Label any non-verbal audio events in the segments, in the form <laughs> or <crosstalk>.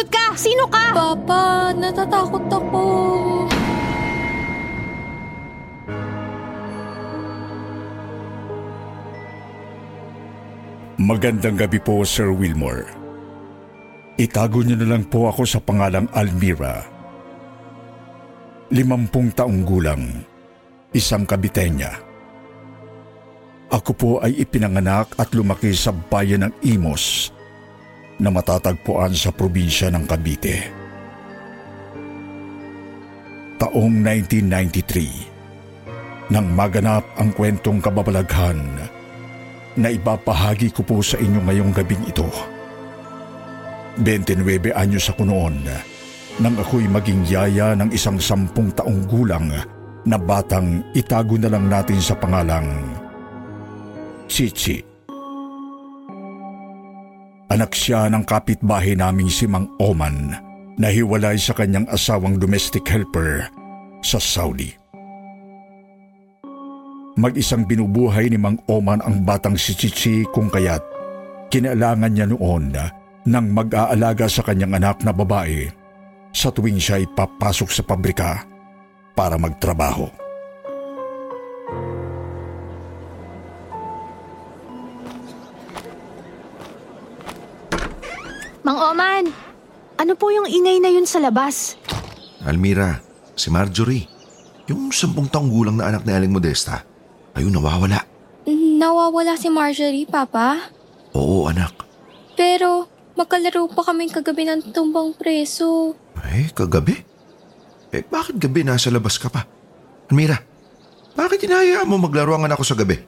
Sumagot ka! Sino ka? Papa, natatakot ako. Magandang gabi po, Sir Wilmore. Itago niyo na lang po ako sa pangalang Almira. Limampung taong gulang, isang kabitenya. Ako po ay ipinanganak at lumaki sa bayan ng Imos na matatagpuan sa probinsya ng Cavite. Taong 1993, nang maganap ang kwentong kababalaghan na ibabahagi ko po sa inyo ngayong gabing ito. 29 anyos ako noon nang ako'y maging yaya ng isang sampung taong gulang na batang itago na lang natin sa pangalang Chichi. Anak siya ng kapitbahay naming si Mang Oman na hiwalay sa kanyang asawang domestic helper sa Saudi. Mag-isang binubuhay ni Mang Oman ang batang si Chichi kung kaya't kinailangan niya noon nang mag-aalaga sa kanyang anak na babae sa tuwing siya ay papasok sa pabrika para magtrabaho. Mang Oman, ano po yung ingay na yun sa labas? Almira, si Marjorie. Yung sampung taong gulang na anak ni Aling Modesta. Ayun, nawawala. Nawawala si Marjorie, Papa. Oo, anak. Pero magkalaro pa kaming kagabi ng tumbang preso. Eh, kagabi? Eh, bakit gabi nasa labas ka pa? Almira, bakit hinahayaan mo maglaro ang anak ko sa gabi?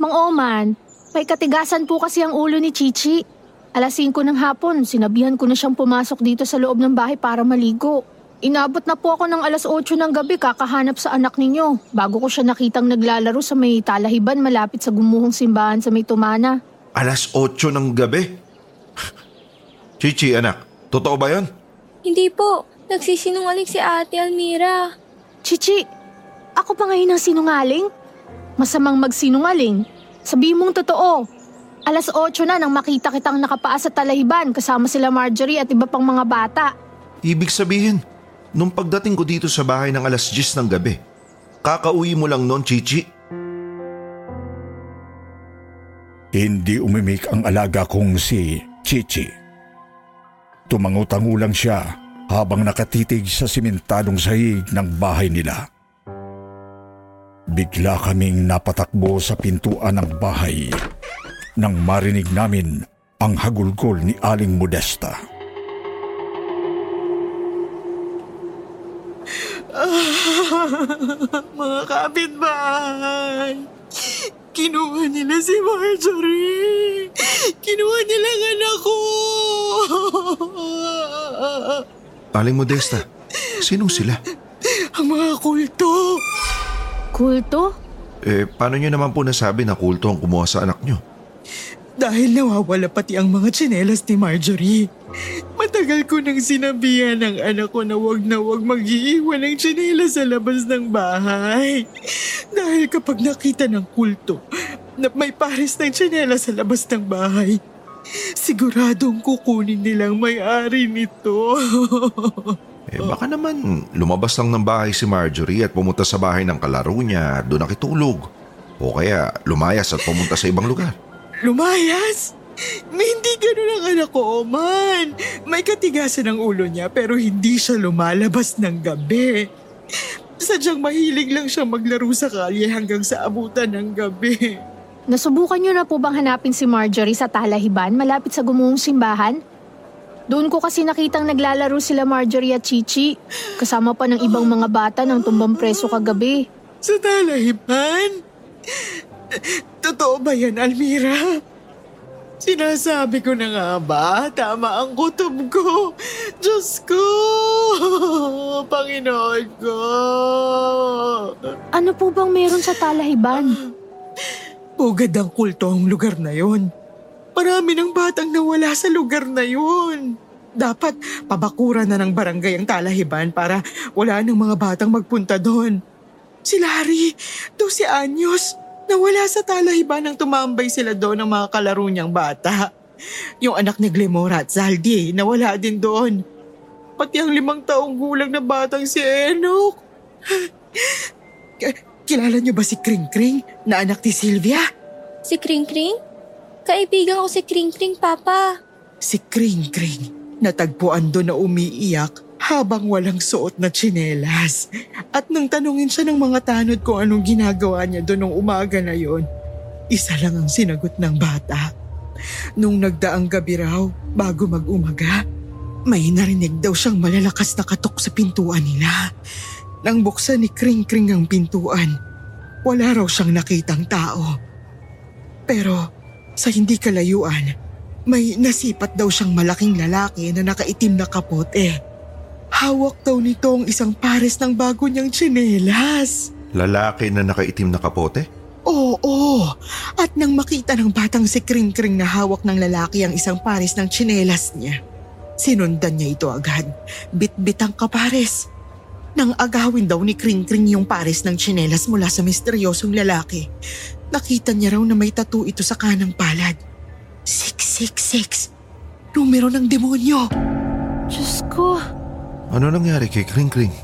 Mang Oman, may katigasan po kasi ang ulo ni Chichi. Alas 5 ng hapon, sinabihan ko na siyang pumasok dito sa loob ng bahay para maligo. Inabot na po ako ng alas 8 ng gabi kakahanap sa anak ninyo bago ko siya nakitang naglalaro sa may talahiban malapit sa gumuhong simbahan sa may tumana. Alas 8 ng gabi? <laughs> Chichi, anak, totoo ba yon? Hindi po. Nagsisinungaling si Ate Almira. Chichi, ako pa ngayon ang sinungaling? Masamang magsinungaling. Sabi mong totoo. Alas 8 na nang makita kitang nakapaa sa talahiban kasama sila Marjorie at iba pang mga bata. Ibig sabihin, nung pagdating ko dito sa bahay ng alas 10 ng gabi, kakauwi mo lang noon, Chichi. Hindi umimik ang alaga kong si Chichi. Tumangutangulang siya habang nakatitig sa simentadong sahig ng bahay nila. Bigla kaming napatakbo sa pintuan ng bahay nang marinig namin ang hagulgol ni Aling Modesta. <laughs> Mga kapitbahay, kinuha nila si Marjorie. Kinuha nila ang anak ko. <laughs> Aling Modesta, sinong sila? Ang mga kulto. Kulto? Eh, paano nyo naman po nasabi na kulto ang kumuha sa anak nyo? Dahil nawawala pati ang mga tsinelas ni Marjorie. Matagal ko nang sinabihan ng anak ko na wag na wag mag-iiwan ng tsinelas sa labas ng bahay. Dahil kapag nakita ng kulto na may pares ng tsinelas sa labas ng bahay, siguradong kukunin nilang may-ari nito. <laughs> Eh baka naman lumabas lang ng bahay si Marjorie at pumunta sa bahay ng kalaro niya at doon nakitulog. O kaya lumayas at pumunta sa ibang lugar. Lumayas? Hindi ganun ang anak ko, Oman. May katigasan ang ulo niya pero hindi siya lumalabas ng gabi. Sadyang mahilig lang siya maglaro sa kalye hanggang sa abutan ng gabi. Nasubukan niyo na po bang hanapin si Marjorie sa talahiban malapit sa gumuhong simbahan? Doon ko kasi nakitang naglalaro sila Marjorie at Chichi. Kasama pa ng ibang mga bata ng tumbang preso kagabi. Sa talahiban? Totoo ba yan, Almira? Sinasabi ko na nga ba, tama ang kutob ko. Diyos ko! Panginoon ko! Ano po bang meron sa talahiban? Pugad ang kulto ang lugar na yon. Marami ng batang nawala sa lugar na yon. Dapat pabakuran na ng barangay ang talahiban para wala ng mga batang magpunta doon. Si Larry, 12 anyos, nawala sa talahiban nang tumambay sila doon ng mga kalaro niyang bata. Yung anak ni Glemora at Zaldi, nawala din doon. Pati ang limang taong gulang na batang si Enoch. Kilala niyo ba si Kring Kring na anak ni Sylvia? Si Kring Kring? Kaibigan ko si Kring Kring, Papa. Si Kring Kring, natagpuan doon na umiiyak habang walang suot na tsinelas. At nang tanungin siya ng mga tanod kung anong ginagawa niya doon nung umaga na yon, isa lang ang sinagot ng bata. Nung nagdaang gabi raw, bago mag-umaga, may narinig daw siyang malalakas na katok sa pintuan nila. Nang buksan ni Kring Kring ang pintuan, wala raw siyang nakitang tao. Pero sa hindi kalayuan, may nasipat daw siyang malaking lalaki na nakaitim na kapote. Hawak daw nito ang isang pares ng bago niyang tsinelas. Lalaki na nakaitim na kapote? Oo, at nang makita ng batang si Kring Kring na hawak ng lalaki ang isang pares ng tsinelas niya, sinundan niya ito agad. Bit-bit ang kapares. Nang agawin daw ni Kring Kring yung pares ng tsinelas mula sa misteryosong lalaki, nakita niya raw na may tattoo ito sa kanang palad. 666. Numero ng demonyo. Diyos ko, Ano nangyari kay Kring Kring?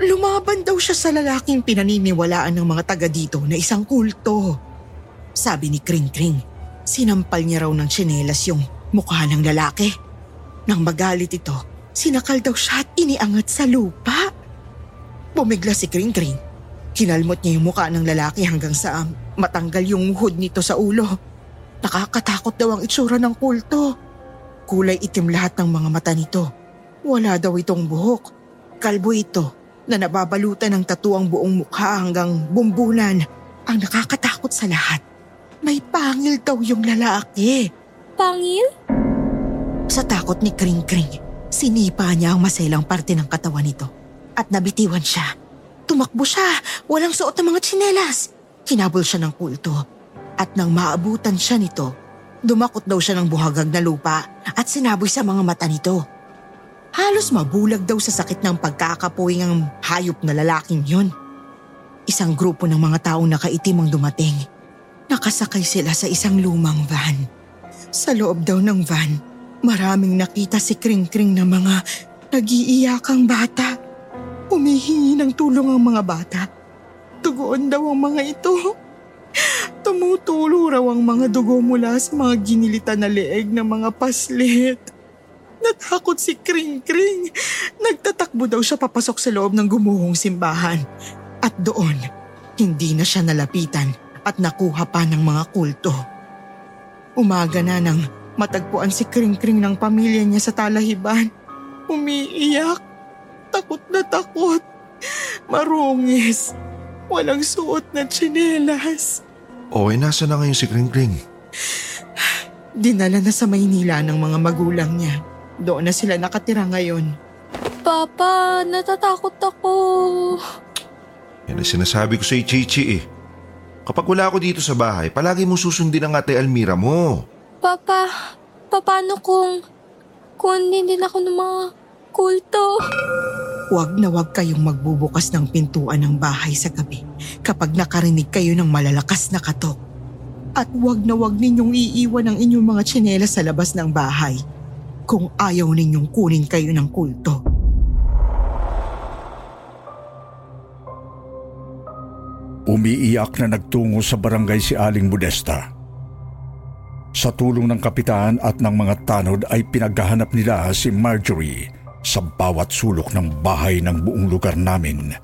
Lumaban daw siya sa lalaking pinaniniwalaan ng mga taga dito na isang kulto. Sabi ni Kring Kring, sinampal niya raw ng tsinelas yung mukha ng lalaki. Nang magalit ito, sinakal daw siya at iniangat sa lupa. Bumigla si Kring Kring. Kinalmot niya yung mukha ng lalaki hanggang sa um, matanggal yung hood nito sa ulo. Nakakatakot daw ang itsura ng kulto. Kulay itim lahat ng mga mata nito. Wala daw itong buhok. Kalbo ito na nababalutan ng tattoo ang buong mukha hanggang bumbunan. Ang nakakatakot sa lahat, may pangil daw yung lalaki. Pangil? Sa takot ni Kring Kring, sinipa niya ang maselang parte ng katawan nito at nabitiwan siya. Tumakbo siya, walang suot ng mga tsinelas. Kinabol siya ng kulto at nang maabutan siya nito, dumakot daw siya ng buhagag na lupa at sinaboy sa mga mata nito. Halos mabulag daw sa sakit ng pagkakapuwing ang hayop na lalaking yun. Isang grupo ng mga taong nakaitim ang dumating. Nakasakay sila sa isang lumang van. Sa loob daw ng van, maraming nakita si Kring Kring na mga nag-iiyakang bata. Humihingi ng tulong ang mga bata. Tugoon daw ang mga ito. <laughs> Tumutulo raw ang mga dugo mula sa mga ginilitan na leeg ng mga paslit. Natakot si Kring Kring. Nagtatakbo daw siya papasok sa loob ng gumuhong simbahan. At doon, hindi na siya nalapitan at nakuha pa ng mga kulto. Umaga na nang matagpuan si Kring Kring ng pamilya niya sa talahiban. Umiiyak. Takot na takot. Marungis. Walang suot na tsinelas. O, eh, nasa na ngayon si Kring Kring? Dinala na sa Maynila ng mga magulang niya. Doon na sila nakatira ngayon. Papa, natatakot ako. Yan ang sinasabi ko sa Chichi eh. Kapag wala ako dito sa bahay, palagi mo susundin ang ate Almira mo. Papa, paano kung... kung hindi din ako ng mga kulto? Huwag na huwag kayong magbubukas ng pintuan ng bahay sa gabi kapag nakarinig kayo ng malalakas na katok. At huwag na huwag ninyong iiwan ang inyong mga tsinelas sa labas ng bahay kung ayaw ninyong kunin kayo ng kulto. Umiiyak na nagtungo sa barangay si Aling Modesta. Sa tulong ng kapitan at ng mga tanod ay pinaghahanap nila si Marjorie sa bawat sulok ng bahay ng buong lugar namin.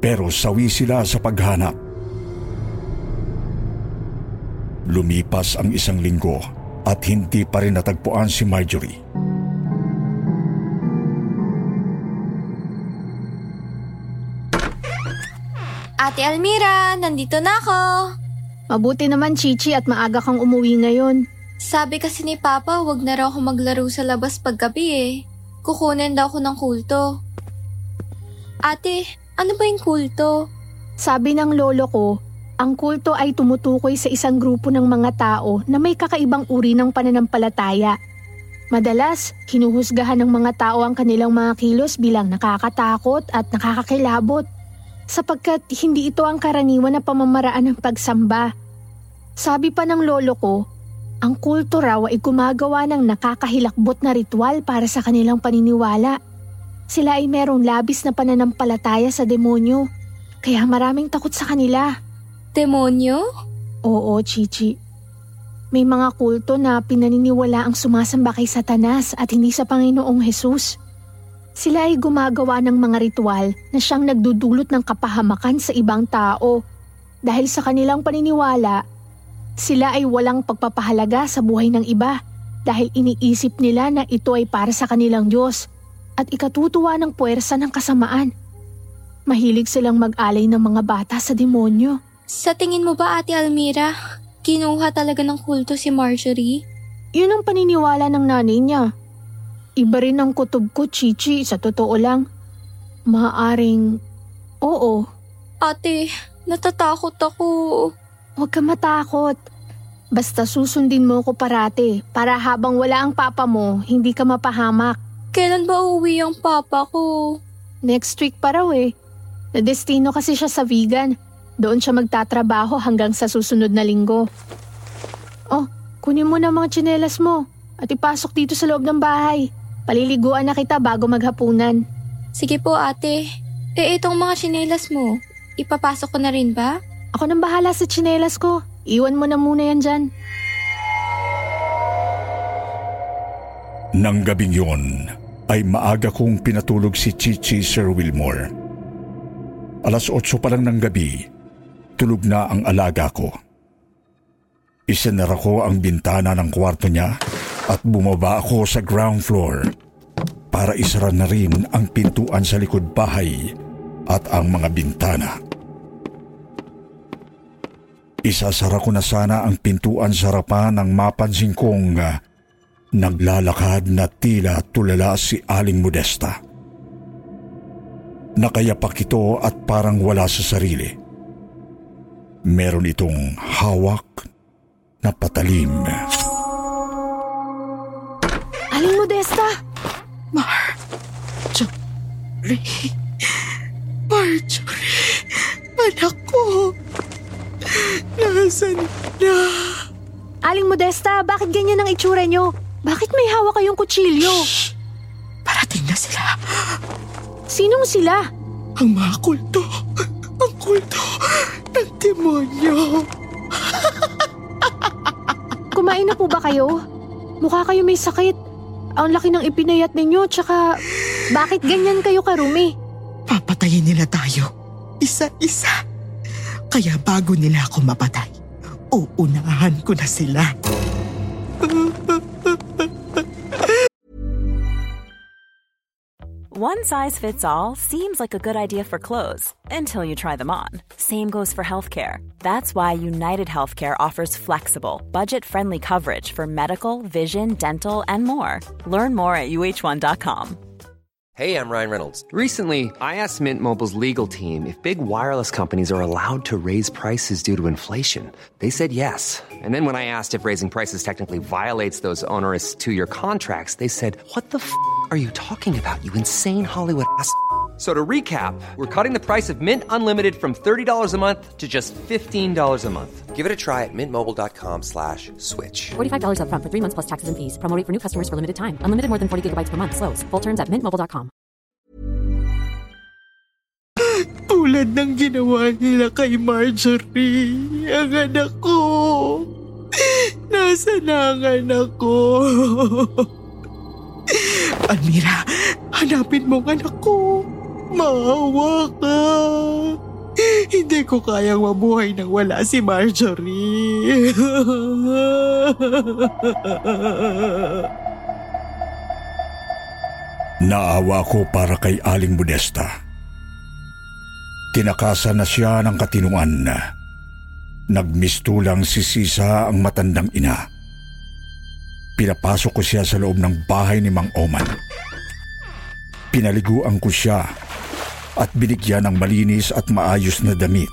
Pero sawi sila sa paghanap. Lumipas ang isang linggo at hindi pa rin natagpuan si Marjorie. Ate Almira, nandito na ako. Mabuti naman, Chichi, at maaga kang umuwi ngayon. Sabi kasi ni Papa, wag na raw ako maglaro sa labas paggabi eh. Kukunin daw ko ng kulto. Ate, ano ba yung kulto? Sabi ng lolo ko, ang kulto ay tumutukoy sa isang grupo ng mga tao na may kakaibang uri ng pananampalataya. Madalas, hinuhusgahan ng mga tao ang kanilang mga kilos bilang nakakatakot at nakakakilabot sapagkat hindi ito ang karaniwan na pamamaraan ng pagsamba. Sabi pa ng lolo ko, ang kulto raw ay gumagawa ng nakakahilakbot na ritual para sa kanilang paniniwala. Sila ay merong labis na pananampalataya sa demonyo, kaya maraming takot sa kanila. Demonyo? Oo, Chichi. May mga kulto na pinaniniwala ang sumasamba kay Satanas at hindi sa Panginoong Hesus. Sila ay gumagawa ng mga ritual na siyang nagdudulot ng kapahamakan sa ibang tao. Dahil sa kanilang paniniwala, sila ay walang pagpapahalaga sa buhay ng iba dahil iniisip nila na ito ay para sa kanilang Diyos at ikatutuwa ng puwersa ng kasamaan. Mahilig silang mag-alay ng mga bata sa demonyo. Sa tingin mo ba, Ate Almira, kinuha talaga ng kulto si Marjorie? Yun ang paniniwala ng nanay niya. Iba rin ang kutob ko, Chichi, sa totoo lang. Maaring, oo, Ate, natatakot ako. huwag ka matakot. Basta susundin mo ko parate para habang wala ang papa mo, hindi ka mapahamak. Kailan ba uuwi ang papa ko? Next week pa raw eh. Nadestino kasi siya sa vegan. Doon siya magtatrabaho hanggang sa susunod na linggo. Oh, kunin mo na mga tsinelas mo at ipasok dito sa loob ng bahay. Paliliguan na kita bago maghapunan. Sige po, ate. Eh, itong mga tsinelas mo, ipapasok ko na rin ba? Ako nang bahala sa tsinelas ko. Iwan mo na muna yan dyan. Nang gabing yon, ay maaga kong pinatulog si Chichi Sir Wilmore. Alas 8 pa lang ng gabi, tulog na ang alaga ko. Isinara ko ang bintana ng kwarto niya at bumaba ako sa ground floor para isara na rin ang pintuan sa likod bahay at ang mga bintana. Isasara ko na sana ang pintuan sa harapan nang mapansin kong ah, naglalakad na tila tulala si Aling Modesta. Nakayapak ito at parang wala sa sarili. Meron itong hawak na patalim. Aling Modesta! Marjorie. Marjorie. Anak ko. Nasaan na? Aling Modesta, bakit ganyan ang itsura nyo? Bakit may hawak kayong kutsilyo? Parating na sila. Sinong sila? Ang mga kulto. Ang kulto demonyo. Kumain na po ba kayo? Mukha kayo may sakit. Ang laki ng ipinayat ninyo, tsaka bakit ganyan kayo karumi? Papatayin nila tayo. Isa-isa. Kaya bago nila ako mapatay, uunahan ko na sila. One size fits all seems like a good idea for clothes until you try them on. Same goes for healthcare. That's why United Healthcare offers flexible, budget friendly coverage for medical, vision, dental, and more. Learn more at uh1.com. Hey, I'm Ryan Reynolds. Recently, I asked Mint Mobile's legal team if big wireless companies are allowed to raise prices due to inflation. They said yes. And then when I asked if raising prices technically violates those onerous two year contracts, they said, What the f are you talking about, you insane Hollywood ass? So to recap, we're cutting the price of Mint Unlimited from $30 a month to just $15 a month. Give it a try at mintmobile.com slash switch. $45 upfront for three months plus taxes and fees. Promo for new customers for limited time. Unlimited more than 40 gigabytes per month. Slows. Full terms at mintmobile.com. Tulad ng ginawa nila kay Marjorie, ang anak ko. Nasa na ang anak ko? <laughs> Almira, hanapin mo ang anak ko. Maawa ka. Hindi ko kayang mabuhay nang wala si Marjorie. <laughs> Naawa ko para kay Aling Modesta. Tinakasan na siya ng katinuan. Nagmistulang si Sisa ang matandang ina. Pinapasok ko siya sa loob ng bahay ni Mang Oman. Pinaliguan ko siya at binigyan ng malinis at maayos na damit.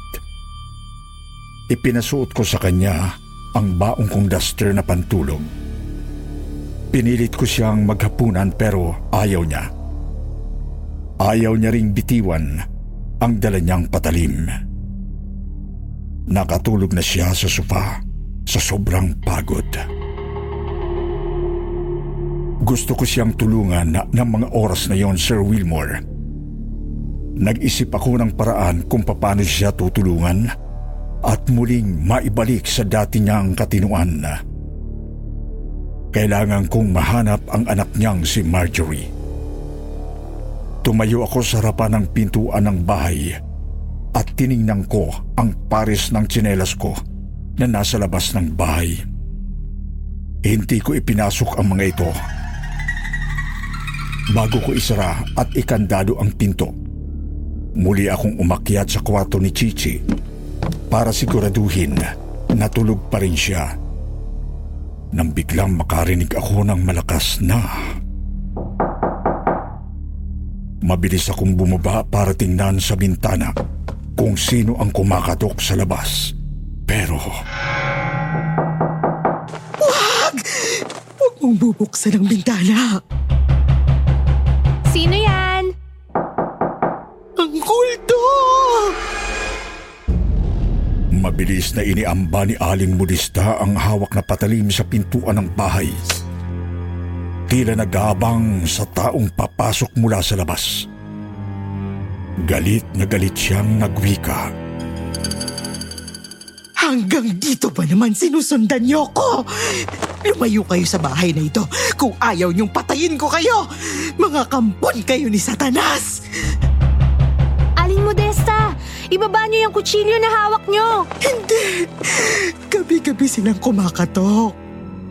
Ipinasuot ko sa kanya ang baong kong duster na pantulog. Pinilit ko siyang maghapunan pero ayaw niya. Ayaw niya ring bitiwan ang dala niyang patalim. Nakatulog na siya sa sofa sa sobrang pagod. Gusto ko siyang tulungan ng mga oras na yon, Sir Wilmore. Nag-isip ako ng paraan kung paano siya tutulungan at muling maibalik sa dati niyang katinuan. Kailangan kong mahanap ang anak niyang si Marjorie. Tumayo ako sa harapan ng pintuan ng bahay at tiningnan ko ang pares ng tsinelas ko na nasa labas ng bahay. Hindi ko ipinasok ang mga ito. Bago ko isara at ikandado ang pinto, muli akong umakyat sa kwarto ni Chichi para siguraduhin na tulog pa rin siya. Nang biglang makarinig ako ng malakas na Mabilis akong bumaba para tingnan sa bintana kung sino ang kumakatok sa labas. Pero... Wag! Huwag mong bubuksan ang bintana. Sino yan? Ang kulto! Mabilis na iniamba ni Aling Modista ang hawak na patalim sa pintuan ng bahay. Tila nagabang sa taong papasok mula sa labas. Galit na galit siyang nagwika. Hanggang dito ba naman sinusundan niyo ko? Lumayo kayo sa bahay na ito kung ayaw niyong patayin ko kayo! Mga kampon kayo ni Satanas! Aling Modesta, ibaba niyo yung kutsilyo na hawak niyo. Hindi! Gabi-gabi silang kumakatok.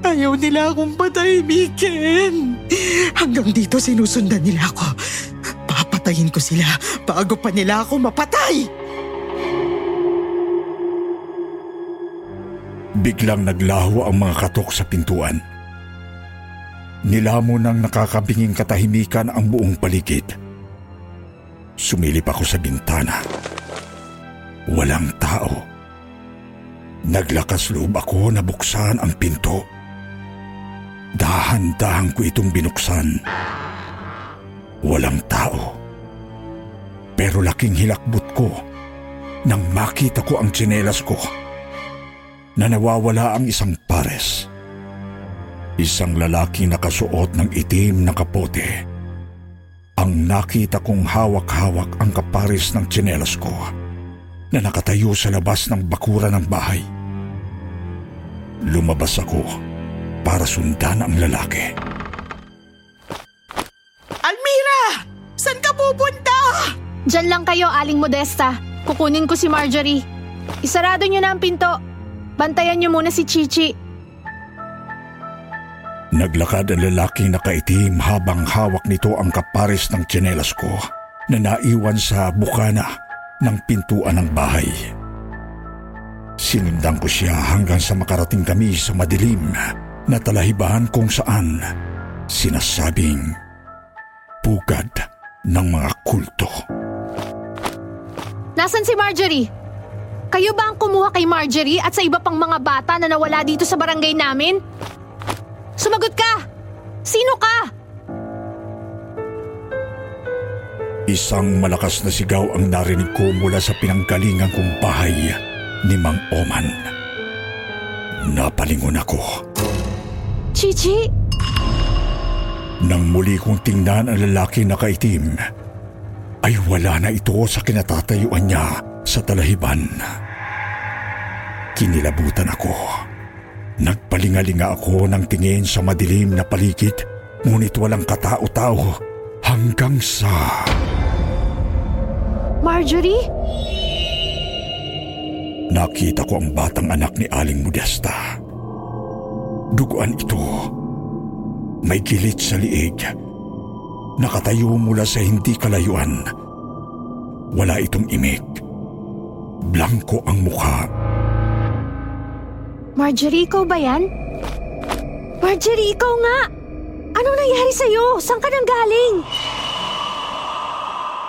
Ayaw nila akong patahimikin. Hanggang dito sinusundan nila ako. Papatayin ko sila bago pa nila ako mapatay. Biglang naglaho ang mga katok sa pintuan. Nilamo ng nakakabinging katahimikan ang buong paligid. Sumilip ako sa bintana. Walang tao. Naglakas loob ako na buksan ang pinto. Dahan-dahan ko itong binuksan. Walang tao. Pero laking hilakbot ko nang makita ko ang tsinelas ko na nawawala ang isang pares. Isang lalaki nakasuot ng itim na kapote. Ang nakita kong hawak-hawak ang kapares ng tsinelas ko na nakatayo sa labas ng bakura ng bahay. Lumabas ako para sundan ang lalaki. Almira! Saan ka pupunta? Diyan lang kayo, Aling Modesta. Kukunin ko si Marjorie. Isarado niyo na ang pinto. Bantayan niyo muna si Chichi. Naglakad ang lalaking nakaitim habang hawak nito ang kapares ng tsinelas ko na naiwan sa bukana ng pintuan ng bahay. Sinundan ko siya hanggang sa makarating kami sa madilim na talahibahan kung saan sinasabing pugad ng mga kulto. Nasaan si Marjorie? Kayo ba ang kumuha kay Marjorie at sa iba pang mga bata na nawala dito sa barangay namin? Sumagot ka! Sino ka? Isang malakas na sigaw ang narinig ko mula sa pinanggalingan kong bahay ni Mang Oman. Napalingon ako. Chichi? Nang muli kong tingnan ang lalaki na kaitim, ay wala na ito sa kinatatayuan niya sa talahiban. Kinilabutan ako. Nagpalingalinga ako ng tingin sa madilim na paligid, ngunit walang katao-tao hanggang sa... Marjorie? Nakita ko ang batang anak ni Aling Modesta. Duguan ito. May kilit sa liig. Nakatayo mula sa hindi kalayuan. Wala itong imik. Blanko ang mukha. Marjorie, ikaw ba yan? Marjorie, ikaw nga! Anong nangyari sa'yo? Saan ka nang galing?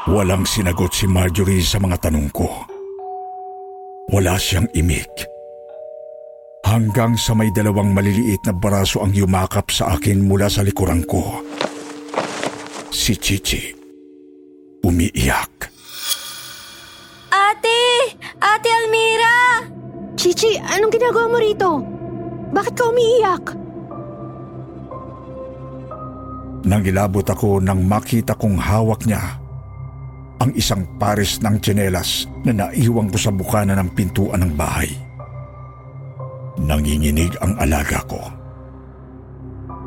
Walang sinagot si Marjorie sa mga tanong ko. Wala siyang imik. Hanggang sa may dalawang maliliit na baraso ang yumakap sa akin mula sa likuran ko. Si Chichi. Umiiyak. Chichi, anong ginagawa mo rito? Bakit ka umiiyak? Nangilabot ako nang makita kong hawak niya ang isang pares ng tsinelas na naiwang ko sa bukana ng pintuan ng bahay. Nanginginig ang alaga ko.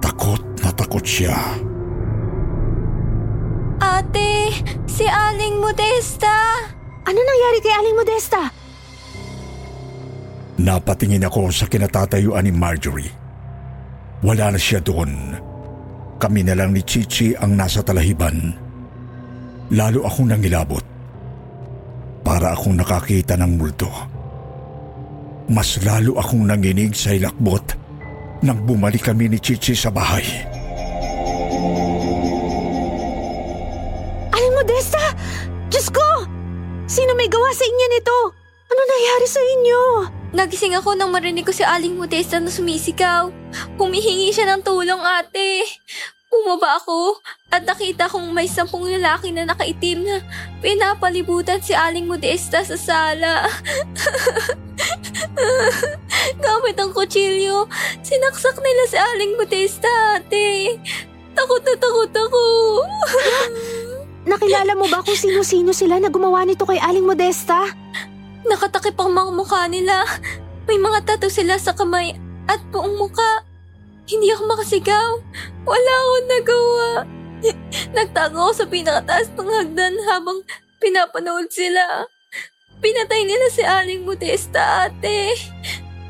Takot na takot siya. Ate! Si Aling Modesta! Ano nangyari kay Aling Modesta? Napatingin ako sa kinatatayuan ni Marjorie. Wala na siya doon. Kami na lang ni Chichi ang nasa talahiban. Lalo akong nangilabot. Para akong nakakita ng multo. Mas lalo akong nanginig sa ilakbot nang bumalik kami ni Chichi sa bahay. Aling Modesta! Diyos ko! Sino may gawa sa inyo nito? Ano nangyari sa inyo? Nagising ako nang marinig ko si Aling Modesta na sumisigaw. Humihingi siya ng tulong ate. Umaba ako at nakita kong may sampung lalaki na nakaitim na pinapalibutan si Aling Modesta sa sala. <laughs> Gamit ang kutsilyo, sinaksak nila si Aling Modesta ate. Takot na takot ako. Nakilala mo ba kung sino-sino sila na gumawa nito kay Aling Modesta? Nakatakip mukha nila. May mga tattoo sila sa kamay at buong muka. Hindi ako makasigaw. Wala akong nagawa. <laughs> Nagtago ako sa pinakataas ng hagdan habang pinapanood sila. Pinatay nila si Aling Modesta, ate.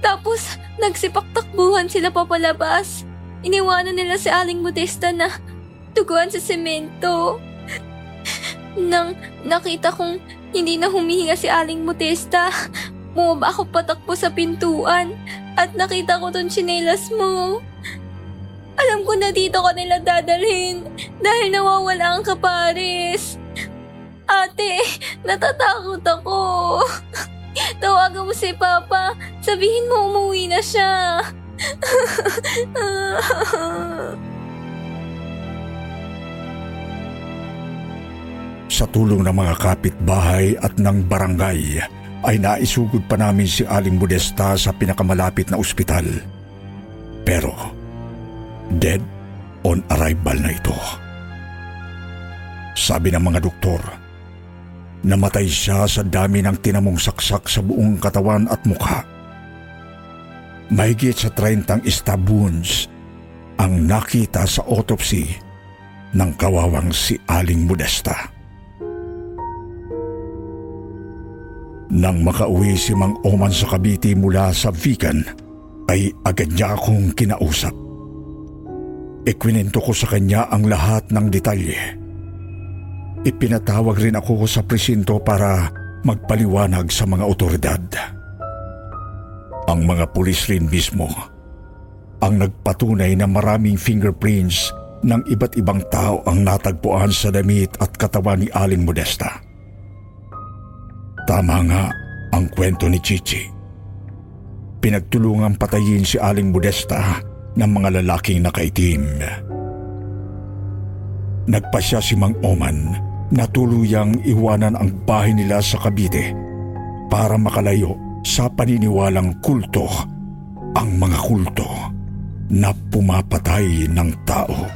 Tapos, nagsipaktakbuhan sila papalabas. Iniwanan nila si Aling Modesta na tuguan sa semento. <laughs> Nang nakita kong hindi na humihinga si Aling Modesta, bumaba ako patakbo sa pintuan at nakita ko ton chinelas mo. Alam ko na dito ka nila dadalhin dahil nawawala ang kapares. Ate, natatakot ako. <laughs> Tawagan mo si Papa. Sabihin mo umuwi na siya. Sa tulong ng mga kapitbahay at ng barangay ay naisugod pa namin si Aling Modesta sa pinakamalapit na ospital. Pero, dead on arrival na ito. Sabi ng mga doktor, namatay siya sa dami ng tinamong saksak sa buong katawan at mukha. Mahigit sa 30 stab wounds ang nakita sa autopsy ng kawawang si Aling Modesta. Nang makauwi si Mang Oman sa Cavite mula sa vegan, ay agad niya akong kinausap. Ikwinento ko sa kanya ang lahat ng detalye. Ipinatawag rin ako sa presinto para magpaliwanag sa mga otoridad. Ang mga pulis rin mismo ang nagpatunay na maraming fingerprints ng iba't ibang tao ang natagpuan sa damit at katawan ni Aling Modesta. Tama nga ang kwento ni Chichi. Pinagtulungang patayin si Aling Modesta ng mga lalaking nakaitim. Nagpasya si Mang Oman na tuluyang iwanan ang bahay nila sa Cavite para makalayo sa paniniwalang kulto ang mga kulto na pumapatay ng tao.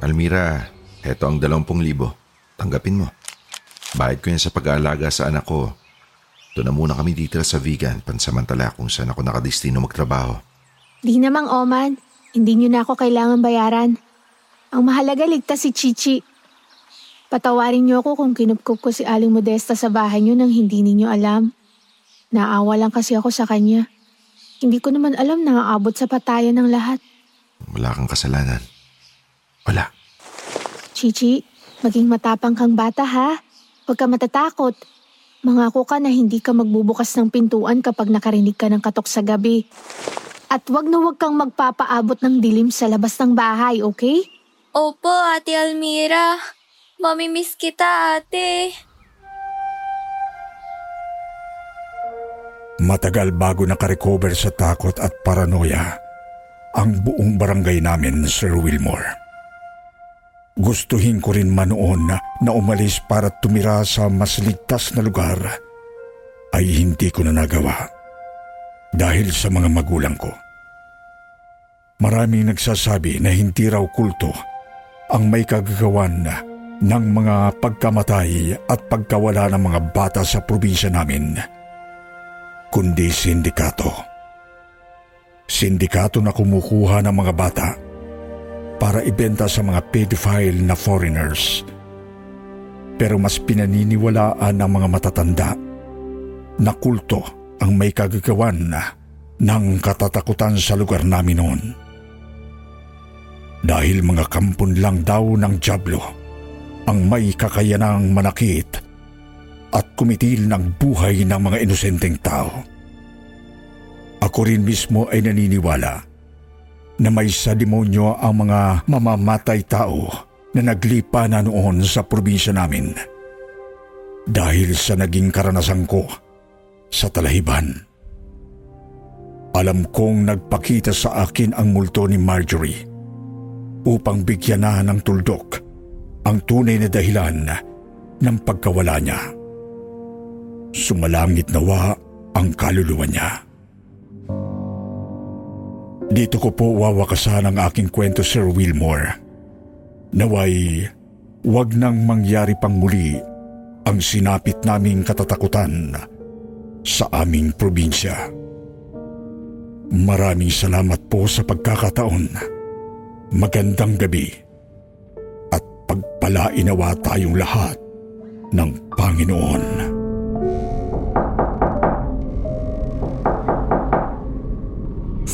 Almira, heto ang dalawampung libo. Tanggapin mo. Bayad ko yan sa pag-aalaga sa anak ko. Doon na muna kami dito sa vegan pansamantala kung saan ako nakadestino magtrabaho. Di namang Oman, hindi niyo na ako kailangan bayaran. Ang mahalaga ligtas si Chichi. Patawarin niyo ako kung kinupkup ko si Aling Modesta sa bahay niyo nang hindi ninyo alam. Naawa lang kasi ako sa kanya. Hindi ko naman alam na aabot sa patayan ng lahat. Wala kang kasalanan. Wala. Chichi, maging matapang kang bata ha. Huwag ka matatakot. Mangako ka na hindi ka magbubukas ng pintuan kapag nakarinig ka ng katok sa gabi. At wag na wag kang magpapaabot ng dilim sa labas ng bahay, okay? Opo, Ate Almira. Mamimiss kita, ate. Matagal bago nakarecover sa takot at paranoia ang buong barangay namin, Sir Wilmore. Gustuhin ko rin man na umalis para tumira sa mas ligtas na lugar ay hindi ko na nagawa dahil sa mga magulang ko. Maraming nagsasabi na hindi raw kulto ang may kagagawan ng mga pagkamatay at pagkawala ng mga bata sa probinsya namin, kundi sindikato. Sindikato na kumukuha ng mga bata para ibenta sa mga pedophile na foreigners. Pero mas pinaniniwalaan ng mga matatanda na kulto ang may kagagawan ng katatakutan sa lugar namin noon. Dahil mga kampon lang daw ng Diablo ang may kakayanang manakit at kumitil ng buhay ng mga inosenteng tao. Ako rin mismo ay naniniwala na may sa demonyo ang mga mamamatay tao na naglipa na noon sa probinsya namin. Dahil sa naging karanasan ko sa talahiban. Alam kong nagpakita sa akin ang multo ni Marjorie upang bigyan na ng tuldok ang tunay na dahilan ng pagkawala niya. Sumalangit nawa ang kaluluwa niya. Dito ko po wawakasan ang aking kwento, Sir Wilmore. Naway, wag nang mangyari pang muli ang sinapit naming katatakutan sa aming probinsya. Maraming salamat po sa pagkakataon. Magandang gabi at pagpalainawa tayong lahat ng Panginoon.